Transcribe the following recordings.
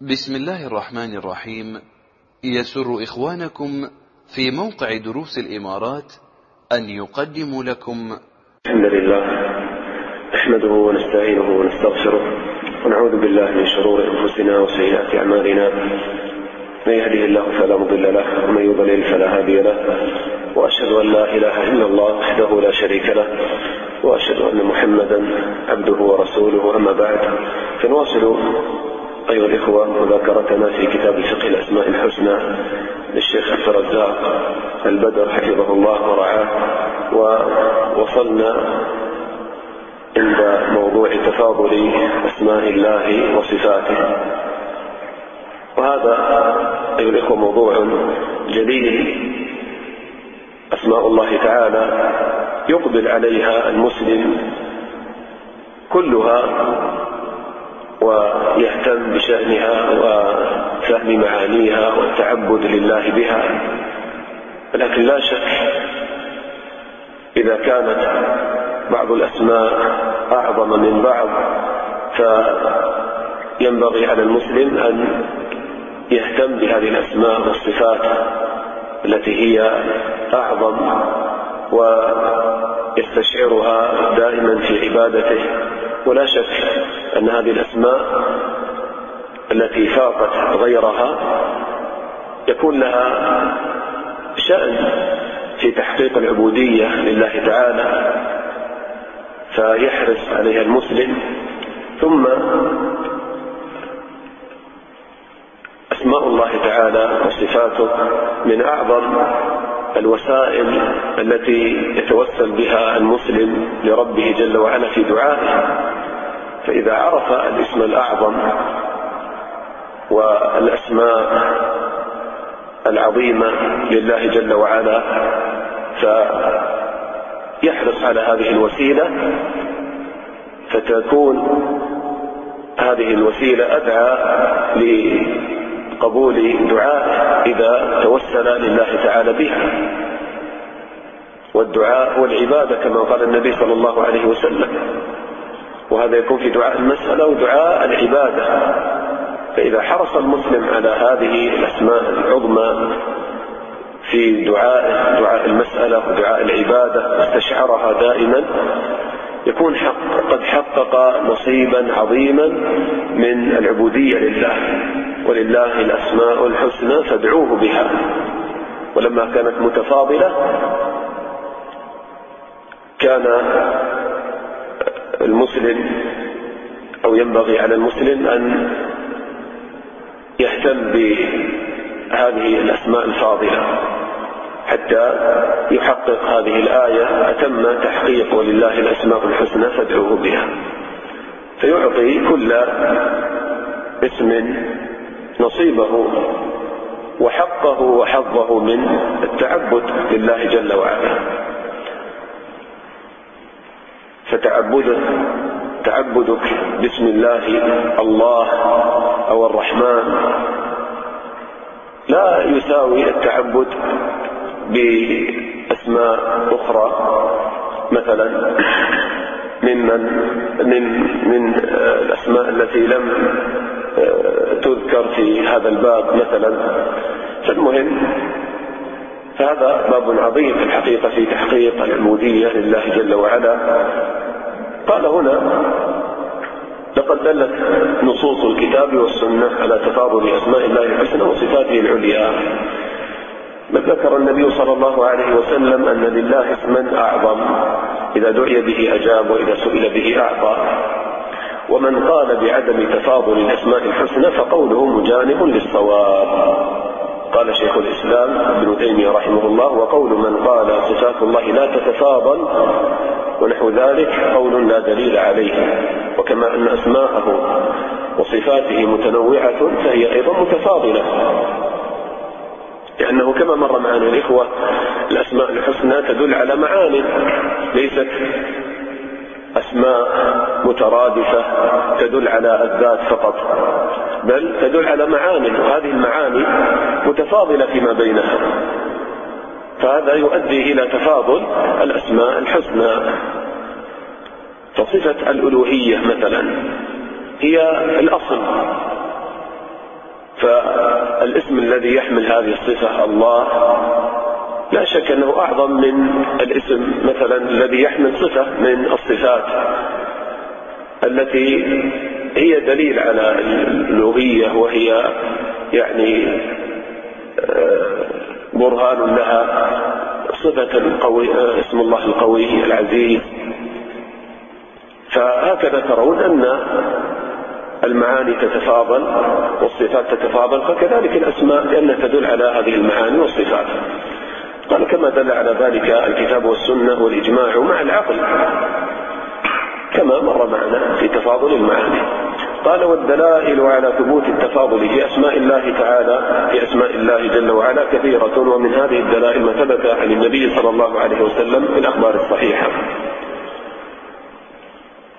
بسم الله الرحمن الرحيم. يسر إخوانكم في موقع دروس الإمارات أن يقدموا لكم. الحمد لله نحمده ونستعينه ونستغفره ونعوذ بالله من شرور أنفسنا وسيئات أعمالنا. من يهده الله فلا مضل له ومن يضلل فلا هادي له. وأشهد أن لا إله إلا الله وحده لا شريك له. وأشهد أن محمدا عبده ورسوله أما بعد. فنواصل أيها الإخوة مذاكرتنا في كتاب فقه الأسماء الحسنى للشيخ عبد الرزاق البدر حفظه الله ورعاه ووصلنا عند موضوع تفاضل أسماء الله وصفاته. وهذا أيها الإخوة موضوع جليل. أسماء الله تعالى يقبل عليها المسلم كلها ويهتم بشأنها وفهم معانيها والتعبد لله بها. لكن لا شك إذا كانت بعض الأسماء أعظم من بعض فينبغي على المسلم أن يهتم بهذه الأسماء والصفات التي هي أعظم ويستشعرها دائما في عبادته. ولا شك أن هذه الأسماء التي فاقت غيرها يكون لها شأن في تحقيق العبودية لله تعالى فيحرص عليها المسلم. ثم أسماء الله تعالى وصفاته من أعظم الوسائل التي يتوسل بها المسلم لربه جل وعلا في دعائه. فإذا عرف الاسم الأعظم والأسماء العظيمة لله جل وعلا فيحرص على هذه الوسيلة فتكون هذه الوسيلة أدعى لقبول دعاء إذا توسل لله تعالى بها والدعاء هو العبادة كما قال النبي صلى الله عليه وسلم. وهذا يكون في دعاء المسألة ودعاء العبادة. فإذا حرص المسلم على هذه الأسماء العظمى في دعاء دعاء المسألة ودعاء العبادة واستشعرها دائما يكون حق قد حقق نصيبا عظيما من العبودية لله ولله الأسماء الحسنى فادعوه بها. ولما كانت متفاضلة كان المسلم أو ينبغي على المسلم أن يهتم بهذه الأسماء الفاضلة حتى يحقق هذه الآية أتم تحقيق ولله الأسماء الحسنى فادعوه بها. فيعطي كل اسم نصيبه وحقه وحظه من التعبد لله جل وعلا. فتعبده تعبدك باسم الله الله أو الرحمن. لا يساوي التعبد بأسماء أخرى. مثلا ممن من من الأسماء التي لم تذكر في هذا الباب مثلا. فالمهم فهذا باب عظيم في الحقيقة في تحقيق العبودية لله جل وعلا. قال هنا لقد دلت نصوص الكتاب والسنة على تفاضل أسماء الله الحسنى وصفاته العليا. بل ذكر النبي صلى الله عليه وسلم أن لله اسما أعظم إذا دعي به أجاب وإذا سئل به أعطى. ومن قال بعدم تفاضل الأسماء الحسنى فقوله مجانب للصواب. قال شيخ الإسلام ابن تيمية رحمه الله وقول من قال صفات الله لا تتفاضل ونحو ذلك قول لا دليل عليه وكما أن أسماءه وصفاته متنوعة فهي أيضا متفاضلة. لأنه كما مر معنا الإخوة الأسماء الحسنى تدل على معاني ليست أسماء مترادفة تدل على الذات فقط. بل تدل على معاني. وهذه المعاني متفاضلة فيما بينها. فهذا يؤدي إلى تفاضل الأسماء الحسنى. فصفة الألوهية مثلا هي الأصل. فالاسم الذي يحمل هذه الصفة الله لا شك أنه أعظم من الاسم مثلا الذي يحمل صفة من الصفات التي هي دليل على الألوهية وهي يعني آه، برهان لها صفة قوي آه، اسم الله القوي العزيز. فهكذا ترون أن المعاني تتفاضل والصفات تتفاضل فكذلك الأسماء لأنها تدل على هذه المعاني والصفات. قال كما دل على ذلك الكتاب والسنة والإجماع مع العقل. كما مر معنا في تفاضل المعاني قال والدلائل على ثبوت التفاضل في أسماء الله تعالى في أسماء الله جل وعلا كثيرة ومن هذه الدلائل ما ثبت عن النبي صلى الله عليه وسلم في الأخبار الصحيحة.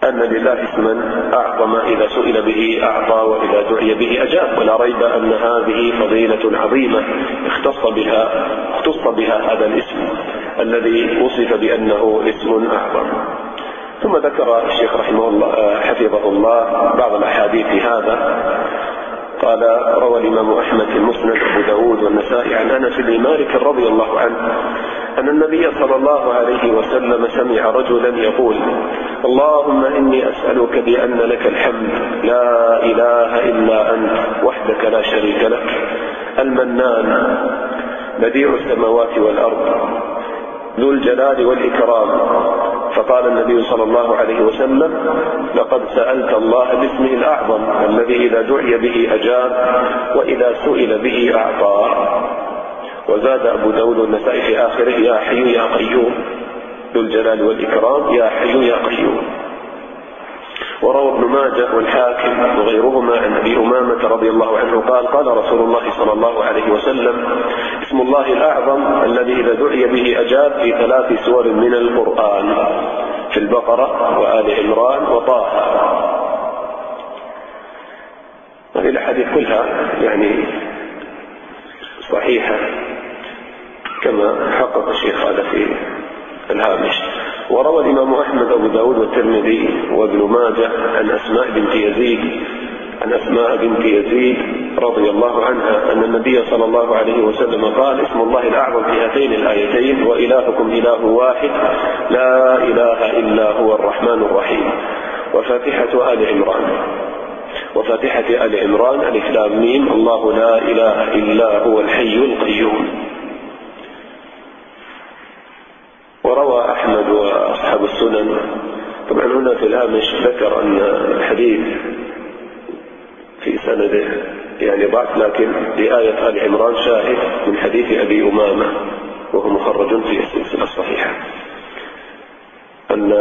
أن لله اسما أعظم إذا سئل به أعطى وإذا دعي به أجاب. ولا ريب أن هذه فضيلة عظيمة اختص بها اختص بها هذا الاسم الذي وصف بأنه اسم أعظم. ثم ذكر الشيخ رحمه الله حفظه الله بعض الأحاديث هذا. قال روى الإمام أحمد في المسند أبو داود والنسائي عن أنس بن مالك رضي الله عنه أن النبي صلى الله عليه وسلم سمع رجلا يقول اللهم إني أسألك بأن لك الحمد لا إله إلا أنت وحدك لا شريك لك المنان بديع السماوات والأرض ذو الجلال والإكرام. فقال النبي صلى الله عليه وسلم لقد سألت الله باسمه الأعظم الذي إذا دعي به أجاب وإذا سئل به أعطى. وزاد أبو داود والنسائي في آخره يا حي يا قيوم ذو الجلال والإكرام يا حي يا قيوم. وروى ابن ماجه والحاكم وغيرهما عن أبي أمامة رضي الله عنه قال قال رسول الله صلى الله عليه وسلم اسم الله الأعظم الذي إذا دعي به أجاب في ثلاث سور من القرآن في البقرة وآل عمران وطه. هذه الأحاديث كلها يعني صحيحة كما حقق الشيخ هذا في الهامش. وروى الإمام أحمد أبو داود والترمذي وابن ماجه عن أسماء بنت يزيد عن أسماء بنت يزيد رضي الله عنها أن النبي صلى الله عليه وسلم قال اسم الله الأعظم في هاتين الآيتين وإلهكم إله واحد لا إله إلا هو الرحمن الرحيم. وفاتحة آل عمران. وفاتحة آل عمران ألف لام ميم الله لا إله إلا هو الحي القيوم. وروى أحمد وأصحاب السنن. طبعا هنا في الهامش ذكر أن الحديث في سنده يعني ضعف لكن لآية آل عمران شاهد من حديث أبي أمامة وهو مخرج في السلسلة الصحيحة. أن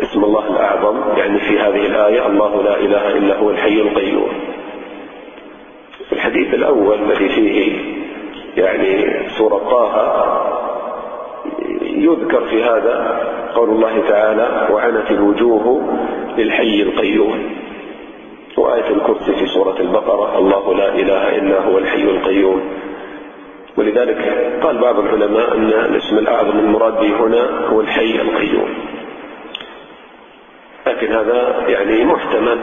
اسم الله الأعظم يعني في هذه الآية الله لا إله إلا هو الحي القيوم. الحديث الأول الذي فيه يعني سورة طه يذكر في هذا قول الله تعالى وعنت الوجوه للحي القيوم. وآية الكرسي في سورة البقرة الله لا إله إلا هو الحي القيوم. ولذلك قال بعض العلماء أن الاسم الأعظم المراد به هنا هو الحي القيوم. لكن هذا يعني محتمل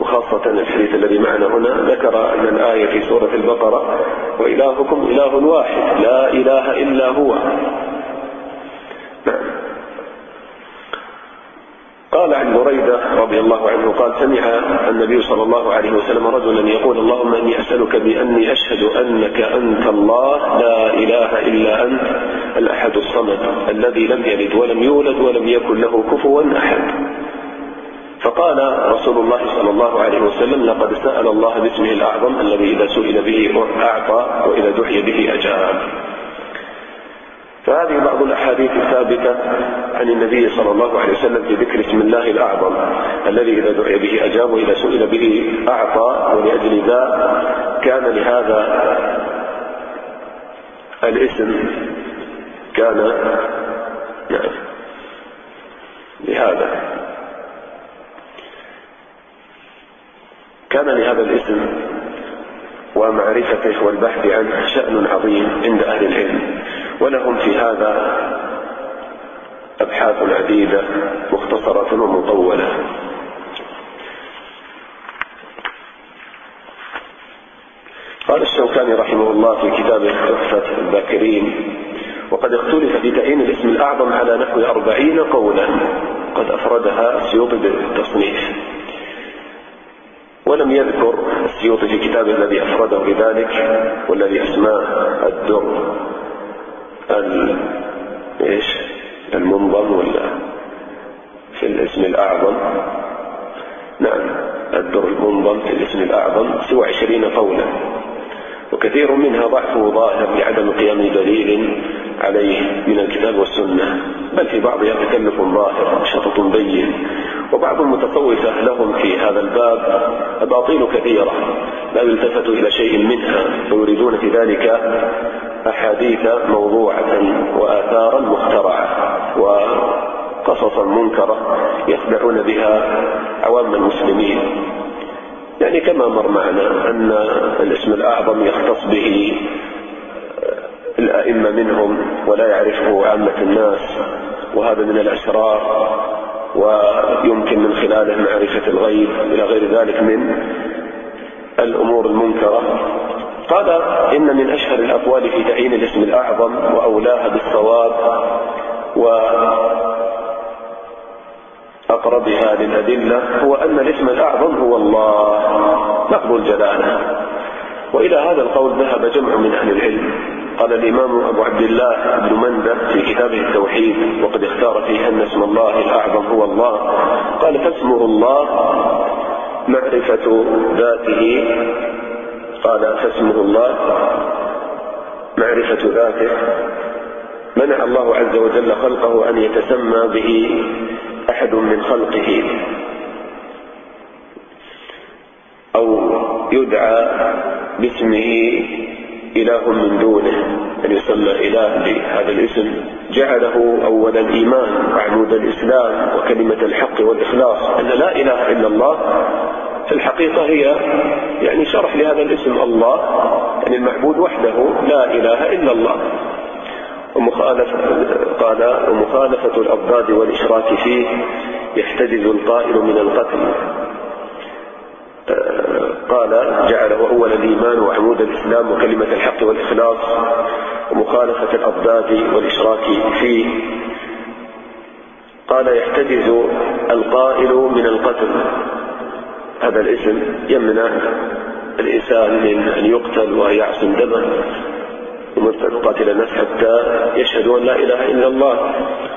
وخاصة الحديث الذي معنا هنا ذكر أن الآية في سورة البقرة وإلهكم إله واحد لا إله إلا هو نعم قال عن بريدة رضي الله عنه قال سمع النبي صلى الله عليه وسلم رجلا يقول اللهم إني أسألك بأني أشهد أنك أنت الله لا إله إلا أنت الأحد الصمد الذي لم يلد ولم يولد ولم يكن له كفوا أحد. فقال رسول الله صلى الله عليه وسلم لقد سأل الله باسمه الأعظم الذي إذا سئل به أعطى وإذا دعي به أجاب. فهذه بعض الأحاديث الثابتة عن النبي صلى الله عليه وسلم في ذكر اسم الله الأعظم الذي إذا دعي به أجاب وإذا سئل به أعطى ولأجل ذا كان لهذا الاسم كان نعم لهذا. كان لهذا الاسم ومعرفته والبحث عنه شأن عظيم عند أهل العلم. ولهم في هذا أبحاث عديدة مختصرة ومطولة. قال الشوكاني رحمه الله في كتابه تحفة الذاكرين وقد اختلف في تعيين الاسم الأعظم على نحو أربعين قولا. قد أفردها السيوطي بالتصنيف. ولم يذكر السيوطي في كتابه الذي أفرده بذلك والذي أسماه الدر. ال... إيش؟ المنظم ولا في الاسم الأعظم؟ نعم الدر المنظم في الاسم الأعظم سوى عشرين قولا وكثير منها ضعفه ظاهر لعدم قيام دليل عليه من الكتاب والسنة بل في بعضها تكلف ظاهر شطط بين وبعض المتصوفة لهم في هذا الباب أباطيل كثيرة لا يلتفت إلى شيء منها ويريدون في ذلك أحاديث موضوعة وآثارا مخترعة وقصصا منكرة يخدعون بها عوام المسلمين. يعني كما مر معنا أن الاسم الأعظم يختص به الأئمة منهم ولا يعرفه عامة الناس وهذا من الأسرار ويمكن من خلاله معرفة الغيب إلى غير ذلك من الأمور المنكرة. قال إن من أشهر الأقوال في تعيين الاسم الأعظم وأولاها بالصواب وأقربها للأدلة هو أن الاسم الأعظم هو الله. لفظ الجلالة وإلى هذا القول ذهب جمع من أهل العلم. قال الإمام أبو عبد الله بن مندة في كتابه التوحيد وقد اختار فيه أن اسم الله الأعظم هو الله. قال فاسمه الله معرفة ذاته قال فاسمه الله معرفة ذاته منع الله عز وجل خلقه أن يتسمى به أحد من خلقه أو يدعى باسمه إله من دونه أن يسمى إله بهذا الاسم. جعله أول الإيمان وعمود الإسلام وكلمة الحق والإخلاص أن لا إله إلا الله في الحقيقة هي يعني شرح لهذا الاسم الله يعني المعبود وحده لا إله إلا الله. ومخالفة قال ومخالفة الأضداد والإشراك فيه يحتجز القائل من القتل. قال جعله أول الإيمان وعمود الإسلام وكلمة الحق والإخلاص ومخالفة الأضداد والإشراك فيه. قال يحتجز القائل من القتل. هذا الاسم يمنع الإنسان من أن يقتل ويعصم دمه. ومرتد قاتل الناس حتى يشهدوا أن لا إله إلا الله.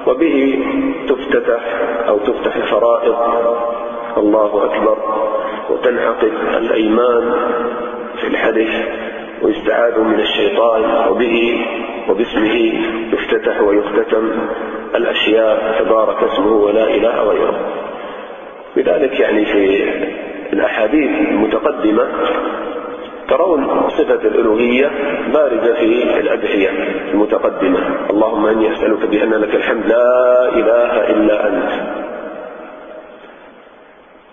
وبه تفتتح أو تفتح الفرائض. الله أكبر. وتنعقد الأيمان في الحدث ويستعاذ من الشيطان. وبه وباسمه يفتتح ويختتم الأشياء. تبارك اسمه ولا إله غيره. لذلك يعني في الأحاديث المتقدمة ترون صفة الألوهية بارزة في الأدعية المتقدمة. اللهم إني أسألك بأن لك الحمد. لا إله إلا أنت.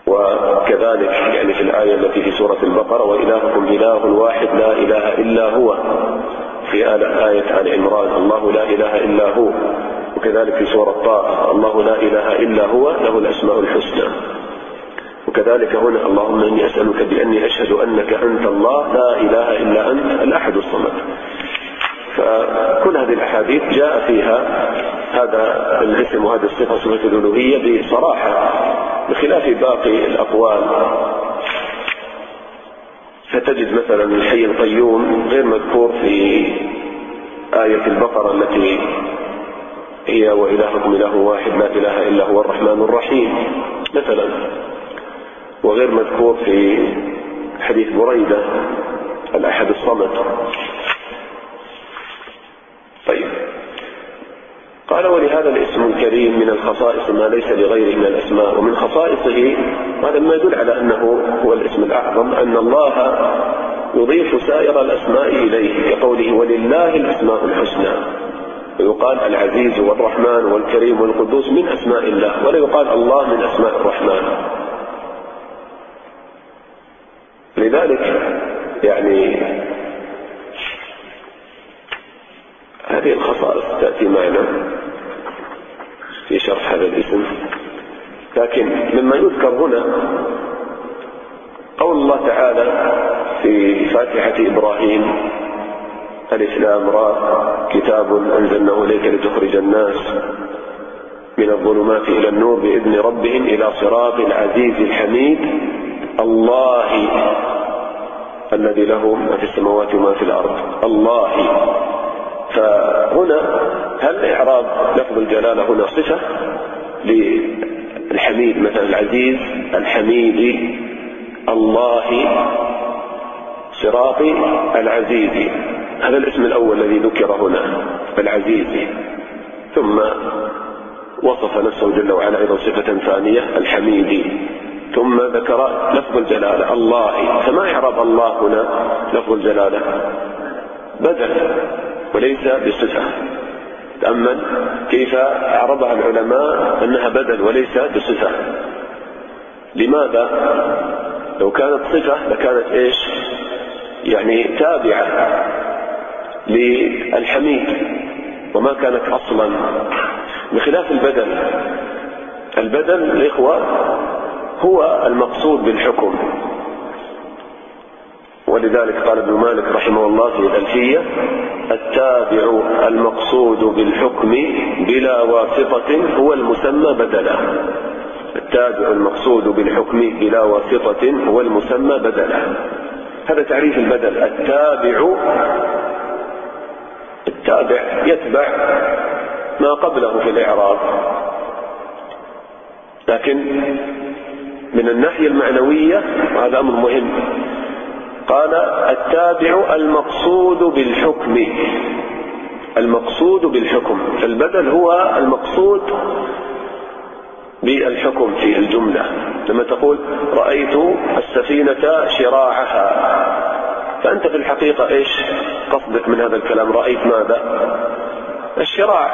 وكذلك يعني في الآية التي في سورة البقرة وإلهكم إله واحد لا إله إلا هو. في آية آل عمران الله لا إله إلا هو. وكذلك في سورة طه الله لا إله إلا هو له الأسماء الحسنى. وكذلك هنا اللهم إني أسألك بأني أشهد أنك أنت الله لا إله إلا أنت الأحد الصمد. فكل هذه الأحاديث جاء فيها هذا الاسم وهذه الصفة صفة الألوهية بصراحة بخلاف باقي الأقوال. فتجد مثلا الحي القيوم غير مذكور في آية البقرة التي هي وإلهكم إله واحد لا إله إلا هو الرحمن الرحيم مثلا. وغير مذكور في حديث بريدة الأحد الصمد. طيب. قال ولهذا الاسم الكريم من الخصائص ما ليس لغيره من الأسماء. ومن خصائصه هذا ما يدل على أنه هو الاسم الأعظم أن الله يضيف سائر الأسماء إليه كقوله ولله الأسماء الحسنى. ويقال العزيز والرحمن والكريم والقدوس من أسماء الله. ولا يقال الله من أسماء الرحمن. لذلك يعني هذه الخصائص تأتي معنا في شرح هذا الاسم. لكن مما يذكر هنا قول الله تعالى في فاتحة إبراهيم الإسلام را كتاب أنزلناه إليك لتخرج الناس من الظلمات إلى النور بإذن ربهم إلى صراط العزيز الحميد. الله الذي له ما في السماوات وما في الأرض. الله. فهنا هل إعراب لفظ الجلالة هنا صفة للحميد مثلا العزيز الحميد الله صراط العزيز؟ هذا الاسم الأول الذي ذكر هنا العزيز. ثم وصف نفسه جل وعلا أيضا صفة ثانية الحميد. ثم ذكر لفظ الجلالة. الله. فما إعراب الله هنا لفظ الجلالة؟ بدل وليس بصفة تأمل كيف أعربها العلماء أنها بدل وليس بصفة لماذا؟ لو كانت صفة لكانت إيش؟ يعني تابعة للحميد. وما كانت أصلا. بخلاف البدل. البدل الإخوة هو المقصود بالحكم. ولذلك قال ابن مالك رحمه الله في الألفية التابع المقصود بالحكم بلا واسطة هو المسمى بدلا. التابع المقصود بالحكم بلا واسطة هو المسمى بدلا. هذا تعريف البدل. التابع التابع يتبع ما قبله في الإعراب. لكن من الناحية المعنوية وهذا أمر مهم. قال التابع المقصود بالحكم. المقصود بالحكم. فالبدل هو المقصود بالحكم في الجملة. لما تقول رأيت السفينة شراعها. فأنت في الحقيقة إيش؟ قصدك من هذا الكلام رأيت ماذا؟ الشراع.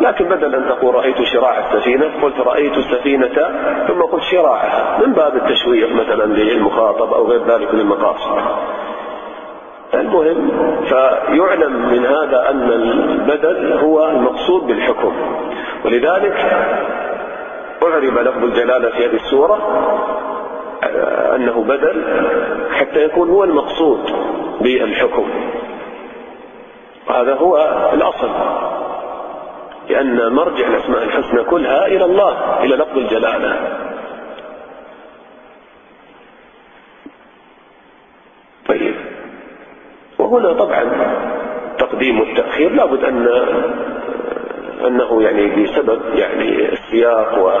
لكن بدل أن تقول رأيت شراع السفينة قلت رأيت السفينة ثم قلت شراعها من باب التشويق مثلا للمخاطب أو غير ذلك من المقاصد. المهم فيعلم من هذا أن البدل هو المقصود بالحكم. ولذلك أعرب لفظ الجلالة في هذه السورة أنه بدل حتى يكون هو المقصود بالحكم. وهذا هو الأصل. لأن مرجع الأسماء الحسنى كلها إلى الله إلى لفظ الجلالة. طيب. وهنا طبعا تقديم والتأخير لابد أن أنه يعني بسبب يعني السياق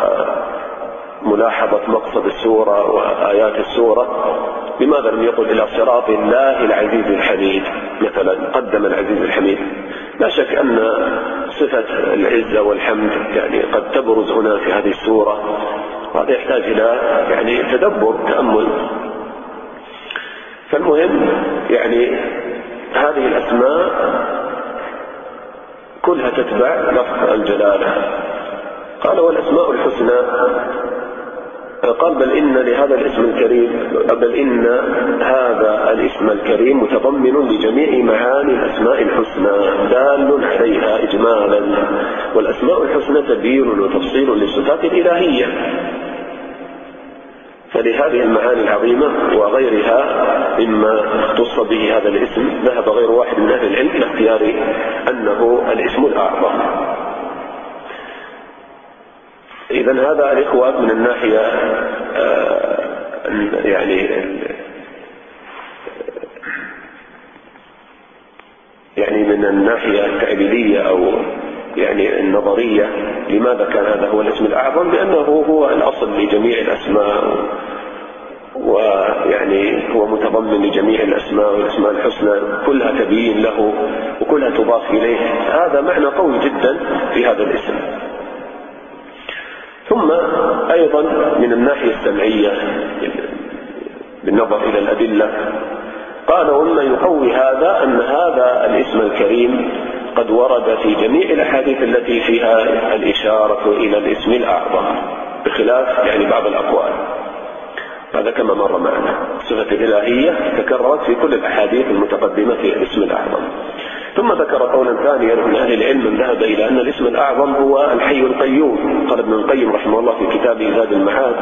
وملاحظة مقصد السورة وآيات السورة لماذا لم يقل إلى صراط الله العزيز الحميد؟ مثلا قدم العزيز الحميد. لا شك أن صفة العزة والحمد يعني قد تبرز هنا في هذه السورة. وهذا يحتاج إلى يعني تدبر تأمل. فالمهم يعني هذه الأسماء كلها تتبع لفظ الجلالة. قال والأسماء الحسنى قال بل إن لهذا الاسم الكريم بل إن هذا الاسم الكريم متضمن لجميع معاني الأسماء الحسنى دال عليها إجمالا. والأسماء الحسنى تبيين وتفصيل للصفات الإلهية. فلهذه المعاني العظيمة وغيرها مما اختص به هذا الاسم ذهب غير واحد من أهل العلم إلى اختيار أنه الاسم الأعظم. إذا هذا الإخوة من الناحية آه، يعني يعني من الناحية التعبيدية أو يعني النظرية لماذا كان هذا هو الاسم الأعظم لأنه هو الأصل لجميع الأسماء ويعني هو متضمن لجميع الأسماء والأسماء الحسنى كلها تبيين له وكلها تضاف إليه. هذا معنى قوي جدا في هذا الاسم. ثم أيضا من الناحية السمعية بالنظر إلى الأدلة قال ومما يقوي هذا أن هذا الاسم الكريم قد ورد في جميع الأحاديث التي فيها الإشارة إلى الاسم الأعظم بخلاف يعني بعض الأقوال. هذا كما مر معنا الصفة الإلهية تكررت في كل الأحاديث المتقدمة في الاسم الأعظم. ثم ذكر قولا ثانيا من أهل العلم من ذهب إلى أن الاسم الأعظم هو الحي القيوم. قال ابن القيم رحمه الله في كتابه زاد المعاد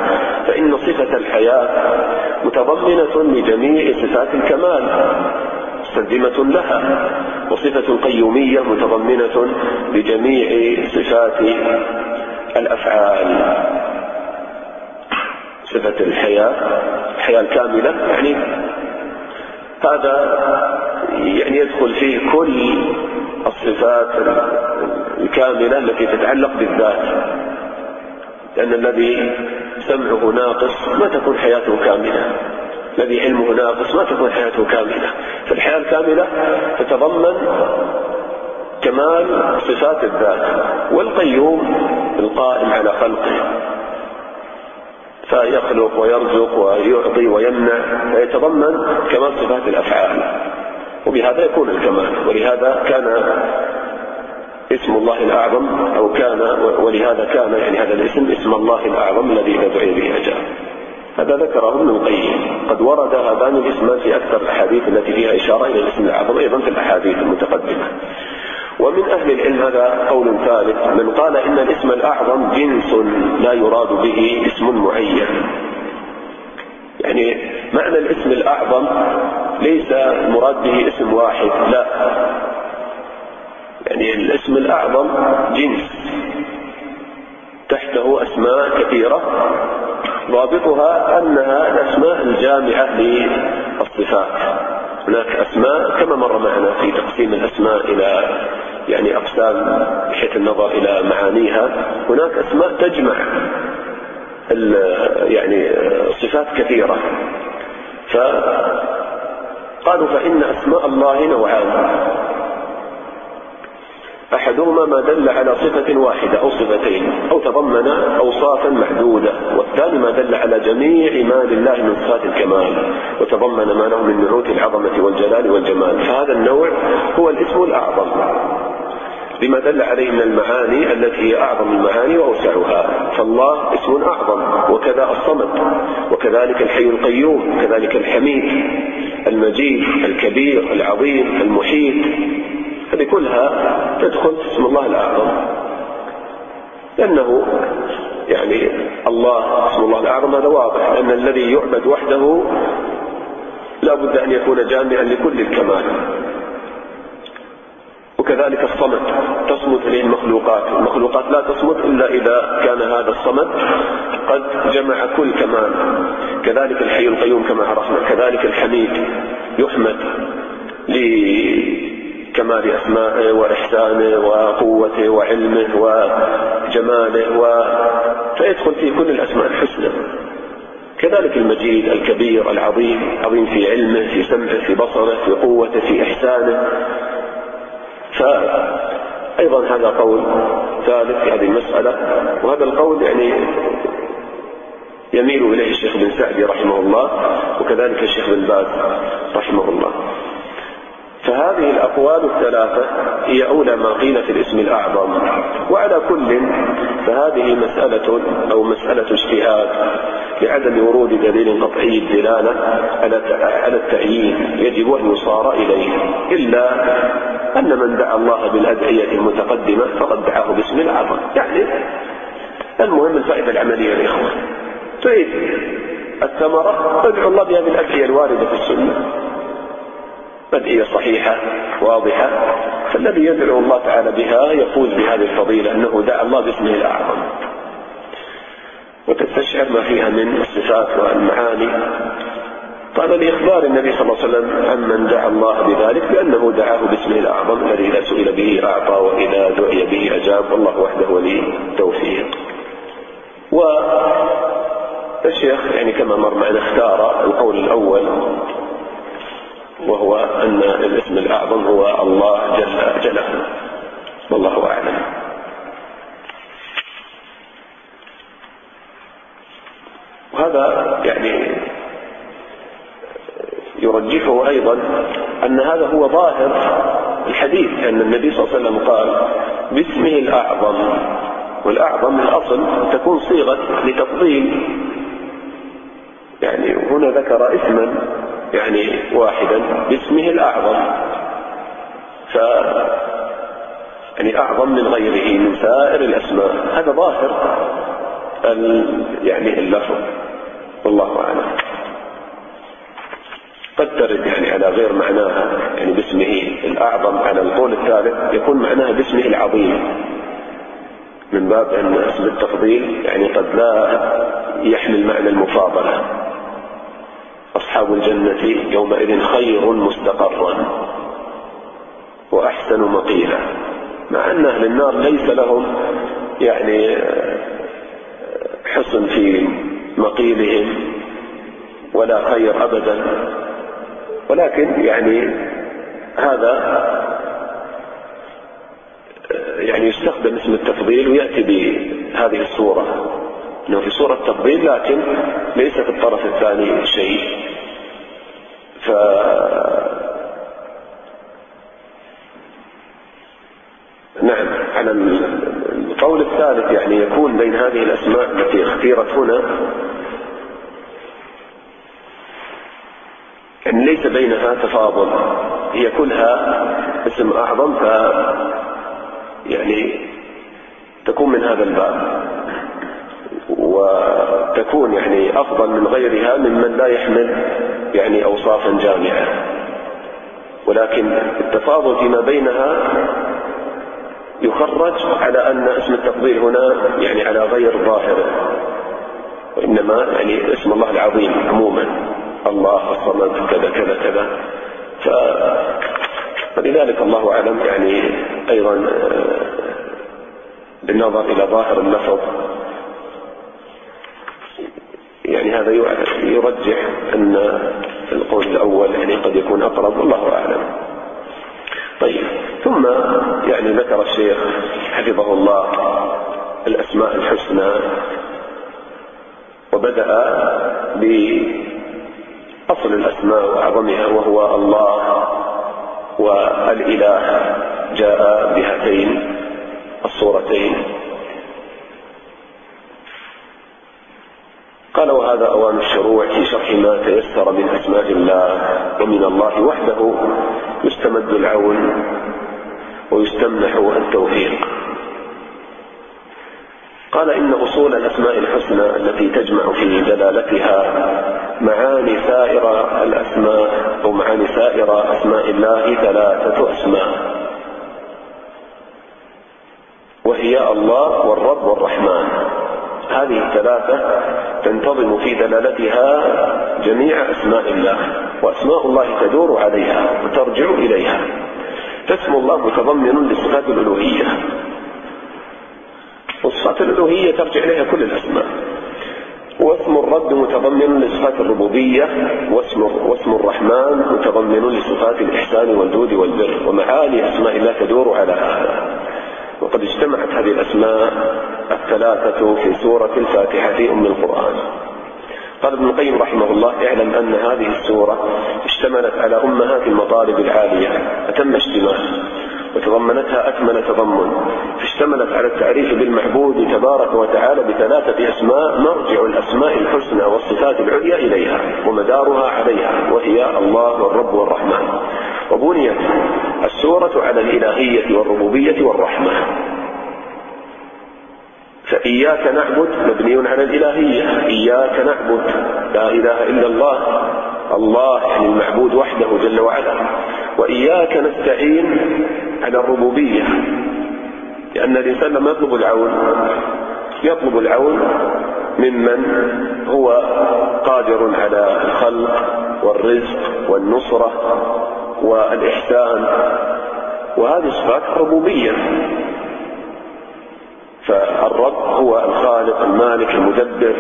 فإن صفة الحياة متضمنة لجميع صفات الكمال مستلزمة لها وصفة القيومية متضمنة لجميع صفات الأفعال. صفة الحياة الحياة الكاملة يعني هذا يعني يدخل فيه كل الصفات الكاملة التي تتعلق بالذات. لأن الذي سمعه ناقص ما تكون حياته كاملة. الذي علمه ناقص ما تكون حياته كاملة. فالحياة الكاملة تتضمن كمال صفات الذات. والقيوم القائم على خلقه. فيخلق ويرزق ويعطي ويمنع. فيتضمن كمال صفات الأفعال. وبهذا يكون الكمال. ولهذا كان اسم الله الأعظم أو كان ولهذا كان يعني هذا الاسم اسم الله الأعظم الذي إذا دعي به أجاب. هذا ذكره ابن القيم. قد ورد هذان الاسمان في أكثر الأحاديث التي فيها إشارة إلى الاسم الأعظم أيضا في الأحاديث المتقدمة. ومن أهل العلم هذا قول ثالث من قال إن الاسم الأعظم جنس لا يراد به اسم معين. يعني معنى الاسم الأعظم ليس مراد به اسم واحد لا. يعني الاسم الأعظم جنس. تحته أسماء كثيرة. ضابطها أنها الأسماء الجامعة للصفات. هناك أسماء كما مر معنا في تقسيم الأسماء إلى يعني أقسام بحيث النظر إلى معانيها. هناك أسماء تجمع. يعني صفات كثيرة. فقالوا فإن أسماء الله نوعان. أحدهما ما دل على صفة واحدة أو صفتين أو تضمن أوصافا محدودة والثاني ما دل على جميع ما لله من صفات الكمال وتضمن ما له من نعوت العظمة والجلال والجمال. فهذا النوع هو الاسم الأعظم. بما دل عليه من المعاني التي هي أعظم المعاني وأوسعها. فالله اسم أعظم وكذا الصمد وكذلك الحي القيوم وكذلك الحميد المجيد الكبير العظيم المحيط. هذه كلها تدخل في اسم الله الأعظم. لأنه يعني الله اسم الله الأعظم هذا واضح. لأن الذي يعبد وحده لا بد أن يكون جامعا لكل الكمال. وكذلك الصمد. تصمد إليه المخلوقات. المخلوقات لا تصمد إلا إذا كان هذا الصمد قد جمع كل كمال. كذلك الحي القيوم كما عرفنا. كذلك الحميد يحمد كمال أسمائه وإحسانه وقوته وعلمه وجماله و... فيدخل في كل الأسماء الحسنى. كذلك المجيد الكبير العظيم. عظيم في علمه في سمعه في بصره في قوته في إحسانه. فأيضا هذا قول ثالث في هذه المسألة وهذا القول يعني يميل إليه الشيخ بن سعدي رحمه الله وكذلك الشيخ بن باز رحمه الله. فهذه الأقوال الثلاثة هي أولى ما قيل في الاسم الأعظم. وعلى كل فهذه مسألة أو مسألة اجتهاد لعدم ورود دليل قطعي الدلالة على التعيين يجب أن يصار إليه. إلا أن من دعا الله بالأدعية المتقدمة فقد دعاه باسم الأعظم يعني المهم الفائدة العملية يا إخوان تريد الثمرة ادعو الله بهذه الأدعية الواردة في السنة. أدعية صحيحة واضحة. فالذي يدعو الله تعالى بها يفوز بهذه الفضيلة أنه دعا الله باسمه الأعظم. وتستشعر ما فيها من الصفات والمعاني. قال لإخبار النبي صلى الله عليه وسلم عمن دعا الله بذلك بأنه دعاه باسمه الأعظم الذي إذا سئل به أعطى وإذا دعي به أجاب. والله وحده ولي توفيق والشيخ يعني كما مر معنا اختار القول الأول وهو أن الاسم الأعظم هو الله جل جلاله. والله أعلم وهذا يعني يرجحه أيضا أن هذا هو ظاهر الحديث أن النبي صلى الله عليه وسلم قال باسمه الأعظم. والأعظم الأصل تكون صيغة لتفضيل. يعني هنا ذكر اسما يعني واحدا باسمه الأعظم. ف يعني أعظم من غيره من سائر الأسماء. هذا ظاهر يعني اللفظ. والله أعلم. ترد يعني على غير معناها يعني باسمه الأعظم على القول الثالث يكون معناها باسمه العظيم. من باب أن اسم التفضيل يعني قد لا يحمل معنى المفاضلة. أصحاب الجنة يومئذ خير مستقرا وأحسن مقيلا. مع أن أهل النار ليس لهم يعني حسن في مقيلهم ولا خير أبدا. ولكن يعني هذا يعني يستخدم اسم التفضيل ويأتي بهذه الصورة. إنه في صورة تفضيل لكن ليس في الطرف الثاني شيء. ف نعم على القول الثالث يعني يكون بين هذه الأسماء التي اختيرت هنا يعني بينها تفاضل. هي كلها اسم أعظم ف يعني تكون من هذا الباب. وتكون يعني أفضل من غيرها ممن لا يحمل يعني أوصافا جامعة. ولكن التفاضل فيما بينها يخرج على أن اسم التفضيل هنا يعني على غير ظاهره وإنما يعني اسم الله العظيم عموما. الله الصمد كذا كذا كذا. ف ولذلك الله أعلم يعني أيضا بالنظر إلى ظاهر اللفظ يعني هذا يرجح أن القول الأول يعني قد يكون أقرب والله أعلم. طيب ثم يعني ذكر الشيخ حفظه الله الأسماء الحسنى وبدأ بأصل الأسماء وأعظمها وهو الله والإله جاء بهاتين الصورتين. قال وهذا أوان الشروع في شرح ما تيسر من أسماء الله ومن الله وحده يستمد العون ويستمنح التوفيق. قال إن أصول الأسماء الحسنى التي تجمع في دلالتها معاني سائر الأسماء أو معاني سائر أسماء الله ثلاثة أسماء. وهي الله والرب والرحمن. هذه الثلاثة تنتظم في دلالتها جميع أسماء الله وأسماء الله تدور عليها وترجع إليها. فاسم الله متضمن لصفات الألوهية. وصفات الألوهية ترجع إليها كل الأسماء. واسم الرب متضمن لصفات الربوبية واسم, واسم الرحمن متضمن لصفات الإحسان والجود والبر ومعاني أسماء الله تدور على هذا وقد اجتمعت هذه الأسماء الثلاثة في سورة الفاتحة في أم القرآن. قال ابن القيم رحمه الله اعلم أن هذه السورة اشتملت على أمهات المطالب العالية أتم اشتمال وتضمنتها أكمل تضمن. فاشتملت على التعريف بالمعبود تبارك وتعالى بثلاثة أسماء مرجع الأسماء الحسنى والصفات العليا إليها ومدارها عليها وهي الله والرب والرحمن. وبنيت السورة على الإلهية والربوبية والرحمة. فإياك نعبد مبني على الإلهية. إياك نعبد. لا إله إلا الله. الله يعني المعبود وحده جل وعلا. وإياك نستعين. على الربوبية لأن الإنسان لما يطلب العون يطلب العون ممن هو قادر على الخلق والرزق والنصرة والإحسان وهذه صفات ربوبية. فالرب هو الخالق المالك المدبر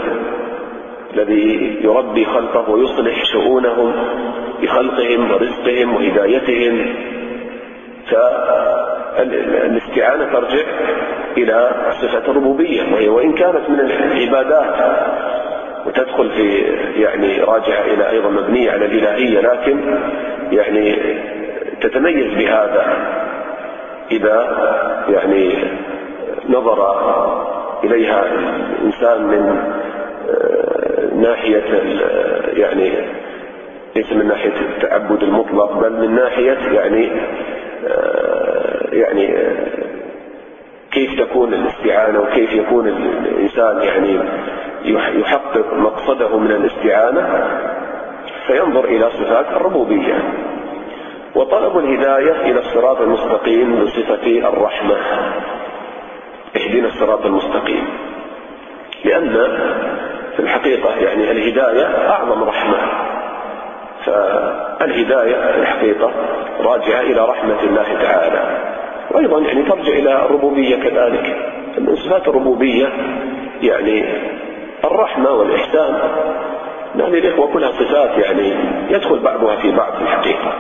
الذي يربي خلقه ويصلح شؤونهم بخلقهم ورزقهم وهدايتهم. فالاستعانة ترجع إلى صفة الربوبية وهي وإن كانت من العبادات وتدخل في يعني راجعة إلى أيضا مبنية على الإلهية لكن يعني تتميز بهذا إذا يعني نظر إليها الإنسان من ناحية يعني ليس من ناحية التعبد المطلق بل من ناحية يعني آه، يعني آه، كيف تكون الاستعانة وكيف يكون الإنسان يعني يحقق مقصده من الاستعانة فينظر إلى صفات الربوبية. وطلب الهداية إلى الصراط المستقيم بصفة الرحمة. اهدنا الصراط المستقيم. لأن في الحقيقة يعني الهداية أعظم رحمة. فالهداية في الحقيقة راجعة إلى رحمة الله تعالى. وأيضا يعني ترجع إلى الربوبية كذلك. من صفات الربوبية يعني الرحمة والإحسان. هذه الإخوة كلها صفات يعني يدخل بعضها في بعض في الحقيقة.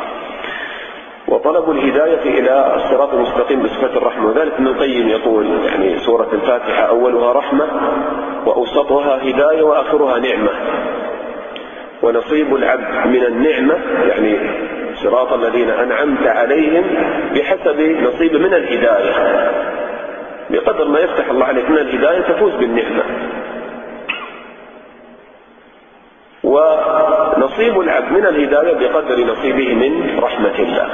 وطلب الهداية إلى الصراط المستقيم بصفة الرحمة. وذلك ابن القيم يقول يعني سورة الفاتحة أولها رحمة وأوسطها هداية وآخرها نعمة. ونصيب العبد من النعمة يعني صراط الذين أنعمت عليهم بحسب نصيب من الهداية. بقدر ما يفتح الله عليك من الهداية تفوز بالنعمة. ونصيب العبد من الهداية بقدر نصيبه من رحمة الله.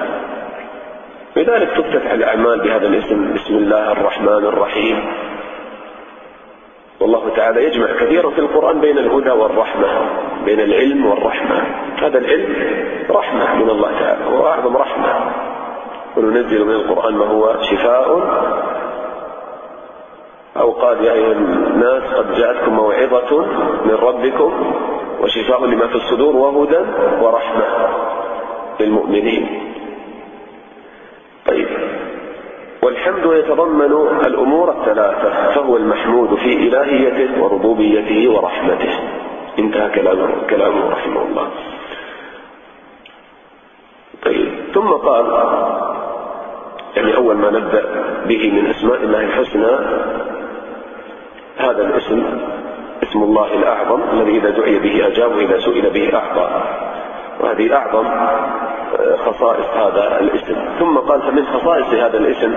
لذلك تفتتح الأعمال بهذا الاسم بسم الله الرحمن الرحيم. والله تعالى يجمع كثيرا في القرآن بين الهدى والرحمة. بين العلم والرحمة. هذا العلم رحمة من الله تعالى هو أعظم رحمة. وننزل من القرآن ما هو شفاء. أو قال يا أيها الناس قد جاءتكم موعظة من ربكم وشفاء لما في الصدور وهدى ورحمة للمؤمنين. طيب. والحمد يتضمن الأمور الثلاثة فهو المحمود في إلهيته وربوبيته ورحمته. انتهى كلامه, كلامه رحمه الله. طيب ثم قال يعني أول ما نبدأ به من أسماء الله الحسنى هذا الاسم اسم الله الأعظم الذي إذا دعي به أجاب وإذا سئل به أعطى. وهذه أعظم آه، خصائص هذا الاسم. ثم قال فمن خصائص هذا الاسم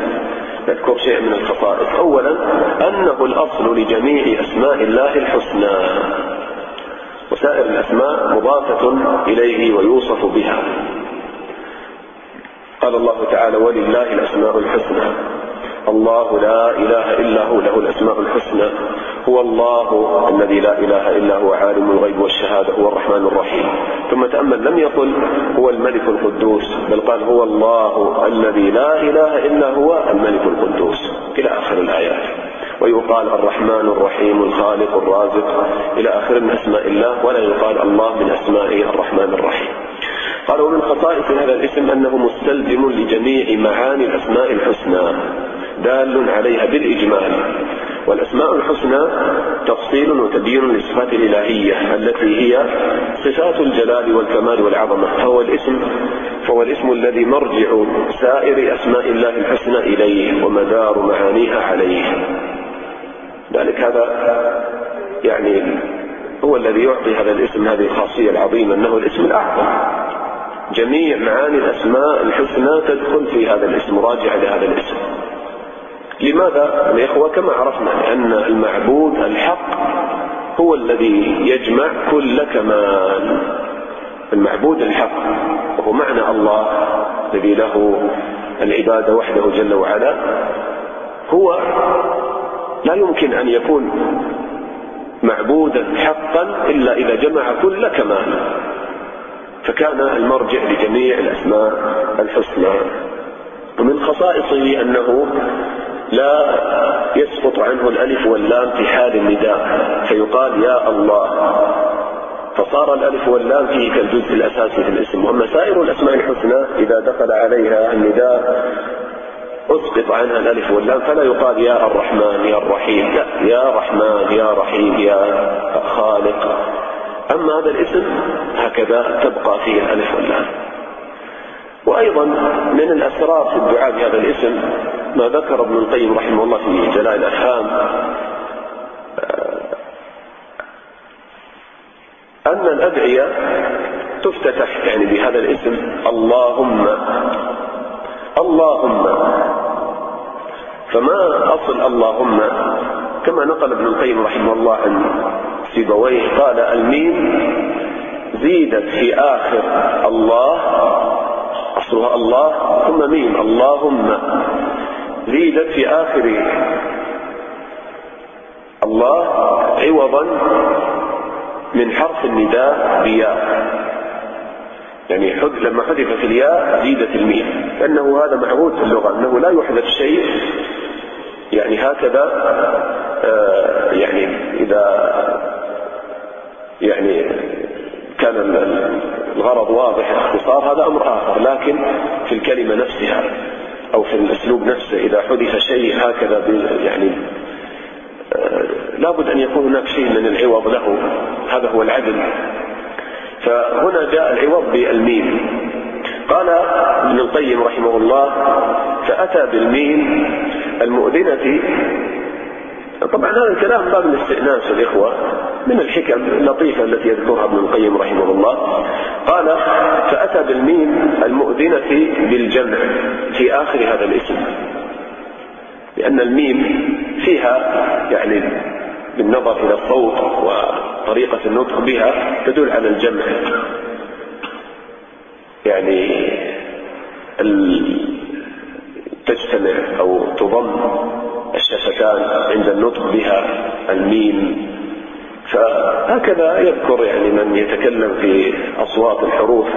نذكر شيء من الخصائص. أولا أنه الأصل لجميع أسماء الله الحسنى. وسائر الأسماء مضافة إليه ويوصف بها. قال الله تعالى ولله الأسماء الحسنى. الله لا إله إلا هو له الأسماء الحسنى. هو الله الذي لا إله إلا هو عالم الغيب والشهادة هو الرحمن الرحيم. ثم تأمل لم يقل هو الملك القدوس بل قال هو الله الذي لا إله إلا هو الملك القدوس. إلى آخر الآيات. ويقال الرحمن الرحيم الخالق الرازق. إلى آخر من أسماء الله ولا يقال الله من أسمائه الرحمن الرحيم. قال ومن خصائص هذا الاسم أنه مستلزم لجميع معاني الأسماء الحسنى. دال عليها بالإجمال. والأسماء الحسنى تفصيل وتبيين للصفات الإلهية التي هي صفات الجلال والكمال والعظمة. فهو الاسم فهو الاسم الذي مرجع سائر أسماء الله الحسنى إليه ومدار معانيها عليه. ذلك هذا يعني هو الذي يعطي هذا الاسم هذه الخاصية العظيمة أنه الاسم الأعظم. جميع معاني الأسماء الحسنى تدخل في هذا الاسم راجعة لهذا الاسم. لماذا يا إخوة؟ كما عرفنا لأن المعبود الحق هو الذي يجمع كل كمال. المعبود الحق وهو معنى الله الذي له العبادة وحده جل وعلا هو لا يمكن أن يكون معبودا حقا إلا إذا جمع كل كمال. فكان المرجع لجميع الأسماء الحسنى. ومن خصائصه أنه لا يسقط عنه الألف واللام في حال النداء فيقال يا الله. فصار الألف واللام فيه كالجزء الأساسي في الاسم. وأما سائر الأسماء الحسنى إذا دخل عليها النداء أسقط عنها الألف واللام فلا يقال يا الرحمن يا الرحيم لا يا رحمن يا رحيم يا خالق. أما هذا الاسم هكذا تبقى فيه الألف واللام. وأيضا من الأسرار في الدعاء بهذا الاسم ما ذكر ابن القيم رحمه الله في جلاء الأفهام أن الأدعية تفتتح يعني بهذا الاسم اللهم اللهم. فما أصل اللهم؟ كما نقل ابن القيم رحمه الله عن سيبويه قال الميم زيدت في آخر الله أصلها الله ثم ميم اللهم. زيدت في آخر الله عوضا من حرف النداء بياء. يعني حد لما حذفت الياء زيدت الميم. لأنه هذا معهود في اللغة أنه لا يحذف شيء يعني هكذا آه يعني إذا يعني كان الغرض واضح الاختصار هذا أمر آخر. لكن في الكلمة نفسها أو في الأسلوب نفسه إذا حذف شيء هكذا يعني آه لابد أن يكون هناك شيء من العوض له. هذا هو العدل. فهنا جاء العوض بالميم قال ابن القيم رحمه الله فأتى بالميم المؤذنة طبعا هذا الكلام باب الاستئناس الإخوة من الحكم اللطيفة التي يذكرها ابن القيم رحمه الله. قال فأتى بالميم المؤذنة بالجمع في آخر هذا الاسم. لأن الميم فيها يعني بالنظر إلى الصوت وطريقة النطق بها تدل على الجمع. يعني تجتمع أو تضم الشفتان عند النطق بها الميم. فهكذا يذكر يعني من يتكلم في أصوات الحروف.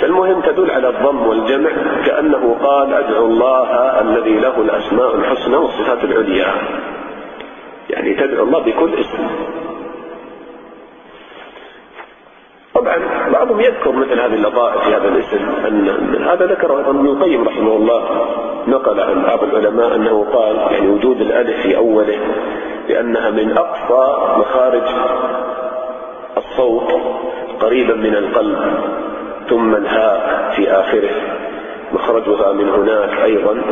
فالمهم تدل على الضم والجمع كأنه قال أدعو الله الذي له الأسماء الحسنى والصفات العليا. يعني تدعو الله بكل اسم طبعا بعضهم يذكر مثل هذه اللطائف في هذا الاسم. أن هذا ذكره ابن القيم رحمه الله نقل عن بعض العلماء أنه قال يعني وجود الألف في أوله لأنها من أقصى مخارج الصوت قريبا من القلب ثم الهاء في آخره. مخرجها من هناك أيضا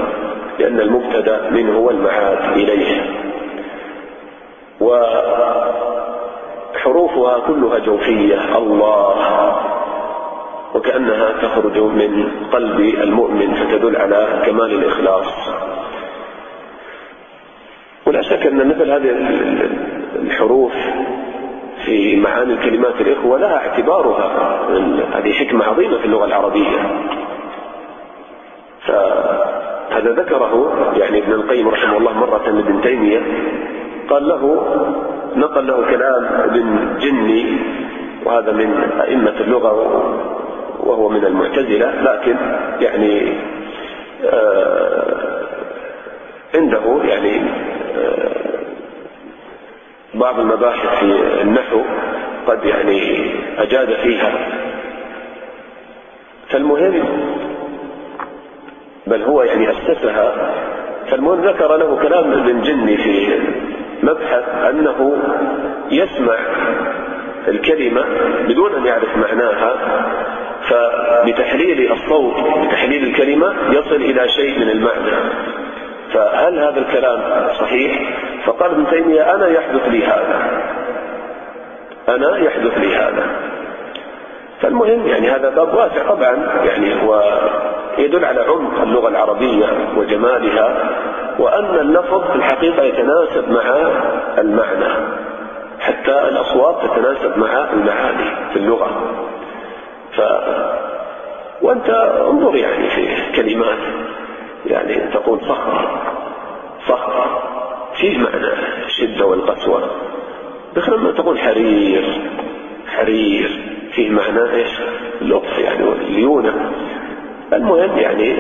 لأن المبتدأ منه والمعاد إليه. وحروفها كلها جوفية. الله. وكأنها تخرج من قلب المؤمن فتدل على كمال الإخلاص. ولا شك أن مثل هذه الحروف في معاني الكلمات الإخوة لها اعتبارها هذه حكمة عظيمة في اللغة العربية. فهذا ذكره يعني ابن القيم رحمه الله مرة لابن تيمية قال له نقل له كلام ابن جني وهذا من أئمة اللغة وهو من المعتزلة لكن يعني آه عنده يعني آه بعض المباحث في النحو قد يعني أجاد فيها. فالمهم بل هو يعني أسسها فالمهم ذكر له كلام ابن جني في مبحث أنه يسمع الكلمة بدون أن يعرف معناها فبتحليل الصوت بتحليل الكلمة يصل إلى شيء من المعنى. فهل هذا الكلام صحيح؟ فقال ابن تيمية أنا يحدث لي هذا. أنا يحدث لي هذا. فالمهم يعني هذا باب واسع طبعا يعني هو يدل على عمق اللغة العربية وجمالها. وأن اللفظ في الحقيقة يتناسب مع المعنى حتى الأصوات تتناسب مع المعاني في اللغة. ف وأنت انظر يعني في كلمات يعني تقول صخر صخر فيه معنى الشدة والقسوة. بس لما تقول حرير حرير فيه معنى إيش؟ اللطف يعني والليونة. المهم يعني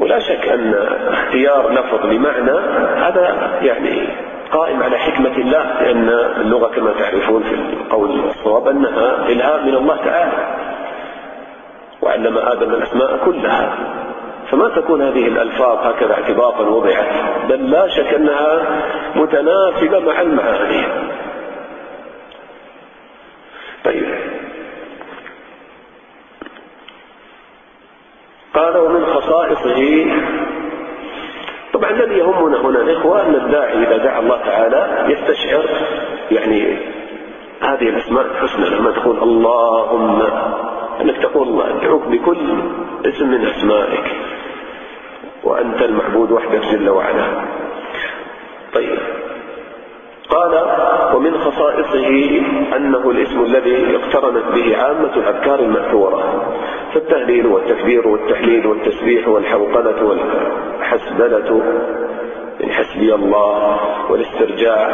ولا شك أن اختيار لفظ لمعنى هذا يعني قائم على حكمة الله لأن اللغة كما تعرفون في القول الصواب أنها إلهام من الله تعالى وعلم آدم الأسماء كلها. فما تكون هذه الألفاظ هكذا اعتباطا وضعت بل لا شك أنها متناسبة مع المعاني. قال ومن خصائصه طبعا الذي يهمنا هنا الإخوة أن الداعي إذا دعا الله تعالى يستشعر يعني هذه الأسماء الحسنى لما تقول اللهم أنك تقول الله أدعوك بكل اسم من أسمائك وأنت المعبود وحدك جل وعلا. طيب. قال ومن خصائصه أنه الاسم الذي اقترنت به عامة الأذكار المأثورة. فالتهليل والتكبير والتحميد والتسبيح والحوقلة والحسبلة. من حسبي الله والاسترجاع.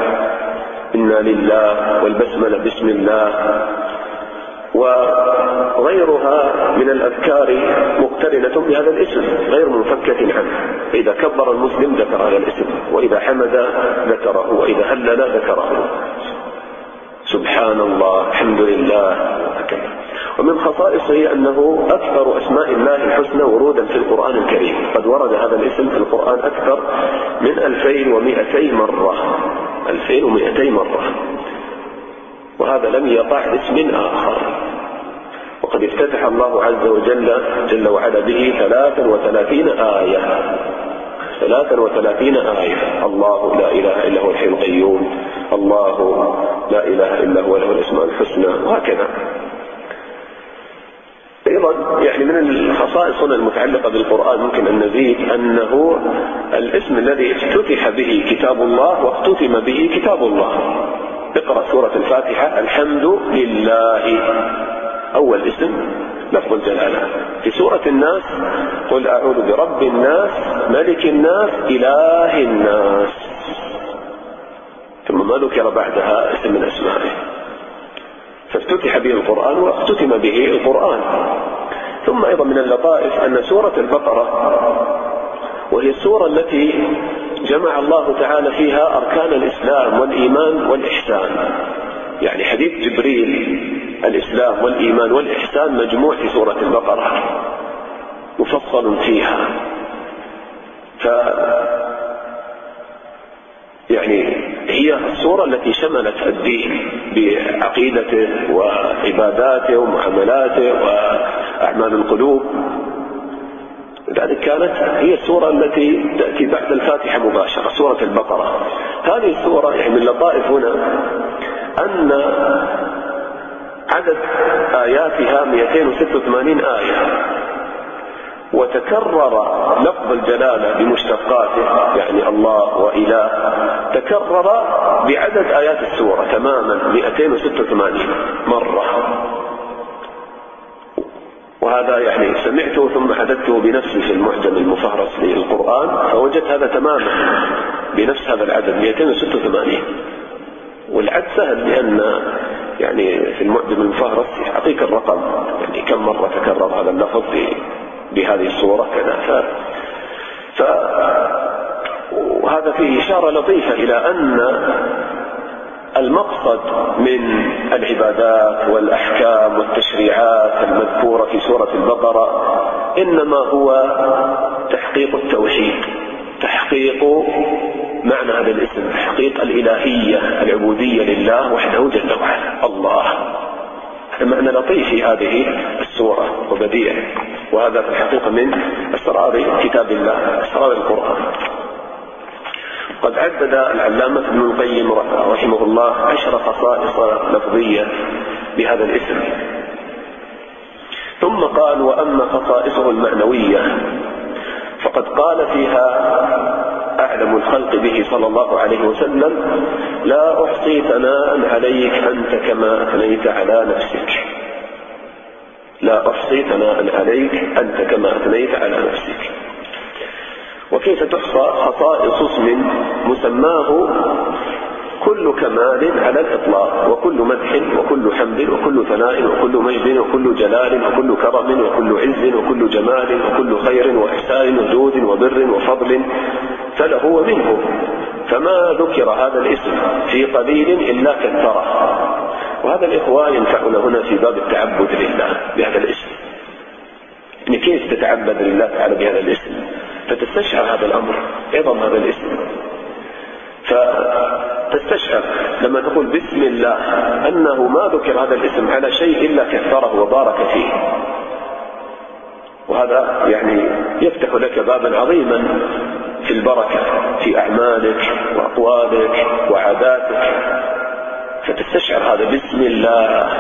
إنا لله والبسملة بسم الله. وغيرها من الأذكار مقترنة بهذا الاسم غير منفكة عنه. إذا كبر المسلم ذكر هذا الاسم وإذا حمد ذكره وإذا هلل ذكره. سبحان الله الحمد لله. ومن خصائصه أنه أكثر أسماء الله الحسنى ورودا في القرآن الكريم. قد ورد هذا الاسم في القرآن أكثر من 2200 مرة. 2200 مرة. وهذا لم يقع اسم آخر. وقد افتتح الله عز وجل جل وعلا به 33 آية. 33 آية. الله لا إله إلا هو الحي القيوم. الله لا إله إلا هو له الأسماء الحسنى. وهكذا. أيضا يعني من الخصائص هنا المتعلقة بالقرآن ممكن أن نزيد أنه الاسم الذي افتتح به كتاب الله واختتم به كتاب الله. اقرأ سورة الفاتحة الحمد لله. أول اسم لفظ الجلالة. في سورة الناس قل أعوذ برب الناس ملك الناس إله الناس. ثم ما ذكر بعدها اسم من أسمائه. فافتتح به القرآن واختتم به القرآن. ثم أيضا من اللطائف أن سورة البقرة وهي السورة التي جمع الله تعالى فيها أركان الإسلام والإيمان والإحسان. يعني حديث جبريل الإسلام والإيمان والإحسان مجموع في سورة البقرة مفصل فيها. ف يعني هي الصورة التي شملت الدين بعقيدته وعباداته ومعاملاته وأعمال القلوب. لذلك كانت هي السورة التي تأتي بعد الفاتحة مباشرة سورة البقرة. هذه السورة يعني من اللطائف هنا أن عدد آياتها 286 آية. وتكرر لفظ الجلالة بمشتقاته يعني الله وإله تكرر بعدد آيات السورة تماما 286 مرة. وهذا يعني سمعته ثم حدثته بنفسي في المعجم المفهرس للقرآن فوجدت هذا تماما بنفس هذا العدد 286 والعد سهل لأن يعني في المعجم المفهرس يعطيك الرقم يعني كم مرة تكرر هذا اللفظ بهذه الصورة كذا. ف... ف... وهذا فيه إشارة لطيفة إلى أن المقصد من العبادات والأحكام والتشريعات المذكورة في سورة البقرة إنما هو تحقيق التوحيد تحقيق معنى هذا الاسم تحقيق الإلهية العبودية لله وحده جل وعلا الله. هذا معنى لطيف في هذه السورة وبديع وهذا في الحقيقة من أسرار كتاب الله أسرار القرآن. قد عدد العلامة ابن القيم رحمه الله عشر خصائص لفظية بهذا الاسم. ثم قال وأما خصائصه المعنوية فقد قال فيها أعلم الخلق به صلى الله عليه وسلم لا أحصي ثناء عليك أنت كما أثنيت على نفسك. لا أحصي ثناء عليك أنت كما أثنيت على نفسك. وكيف تحصى خصائص اسم مسماه كل كمال على الإطلاق وكل مدح وكل حمد وكل ثناء وكل مجد وكل جلال وكل كرم وكل عز وكل جمال وكل خير وإحسان وجود وبر وفضل فله ومنه. فما ذكر هذا الاسم في قليل إلا كثره. وهذا الإخوة ينفعنا هنا في باب التعبد لله بهذا الاسم. يعني كيف تتعبد لله تعالى بهذا الاسم؟ فتستشعر هذا الأمر عظم هذا الاسم. فتستشعر لما تقول بسم الله أنه ما ذكر هذا الاسم على شيء إلا كثره وبارك فيه. وهذا يعني يفتح لك بابا عظيما في البركة في أعمالك وأقوالك وعاداتك. فتستشعر هذا. بسم الله.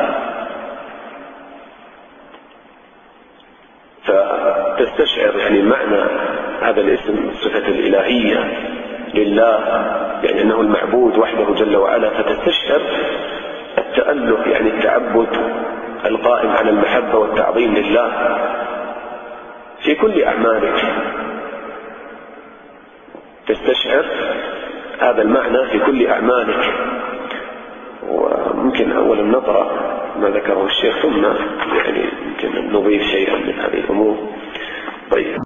فتستشعر يعني معنى هذا الاسم صفة الإلهية لله يعني أنه المعبود وحده جل وعلا. فتستشعر التأله يعني التعبد القائم على المحبة والتعظيم لله في كل أعمالك. تستشعر هذا المعنى في كل أعمالك. وممكن أولا نقرأ ما ذكره الشيخ ثم يعني يمكن نضيف شيئا من هذه الأمور. طيب.